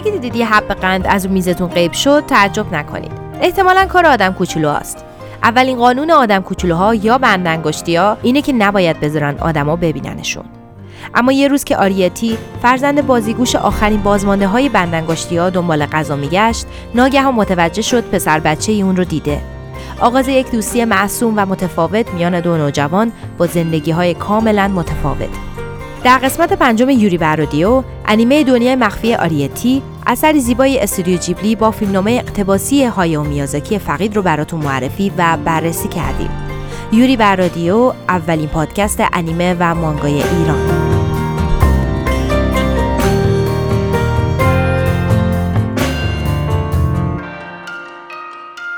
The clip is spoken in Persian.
اگه دیدید یه حب قند از اون میزتون غیب شد تعجب نکنید. احتمالا کار آدم کوچولو است اولین قانون آدم کوچولوها یا بندنگشتی ها اینه که نباید بذارن آدما ببیننشون. اما یه روز که آریتی فرزند بازیگوش آخرین بازمانده های بندنگشتی ها دنبال غذا میگشت ناگهان متوجه شد پسر بچه اون رو دیده. آغاز یک دوستی معصوم و متفاوت میان دو نوجوان با زندگی های کاملا متفاوت. در قسمت پنجم یوری برادیو انیمه دنیای مخفی آریتی اثری زیبای استودیو جیبلی با فیلمنامه اقتباسی هایو میازاکی فقید رو براتون معرفی و بررسی کردیم. یوری بر اولین پادکست انیمه و مانگای ایران.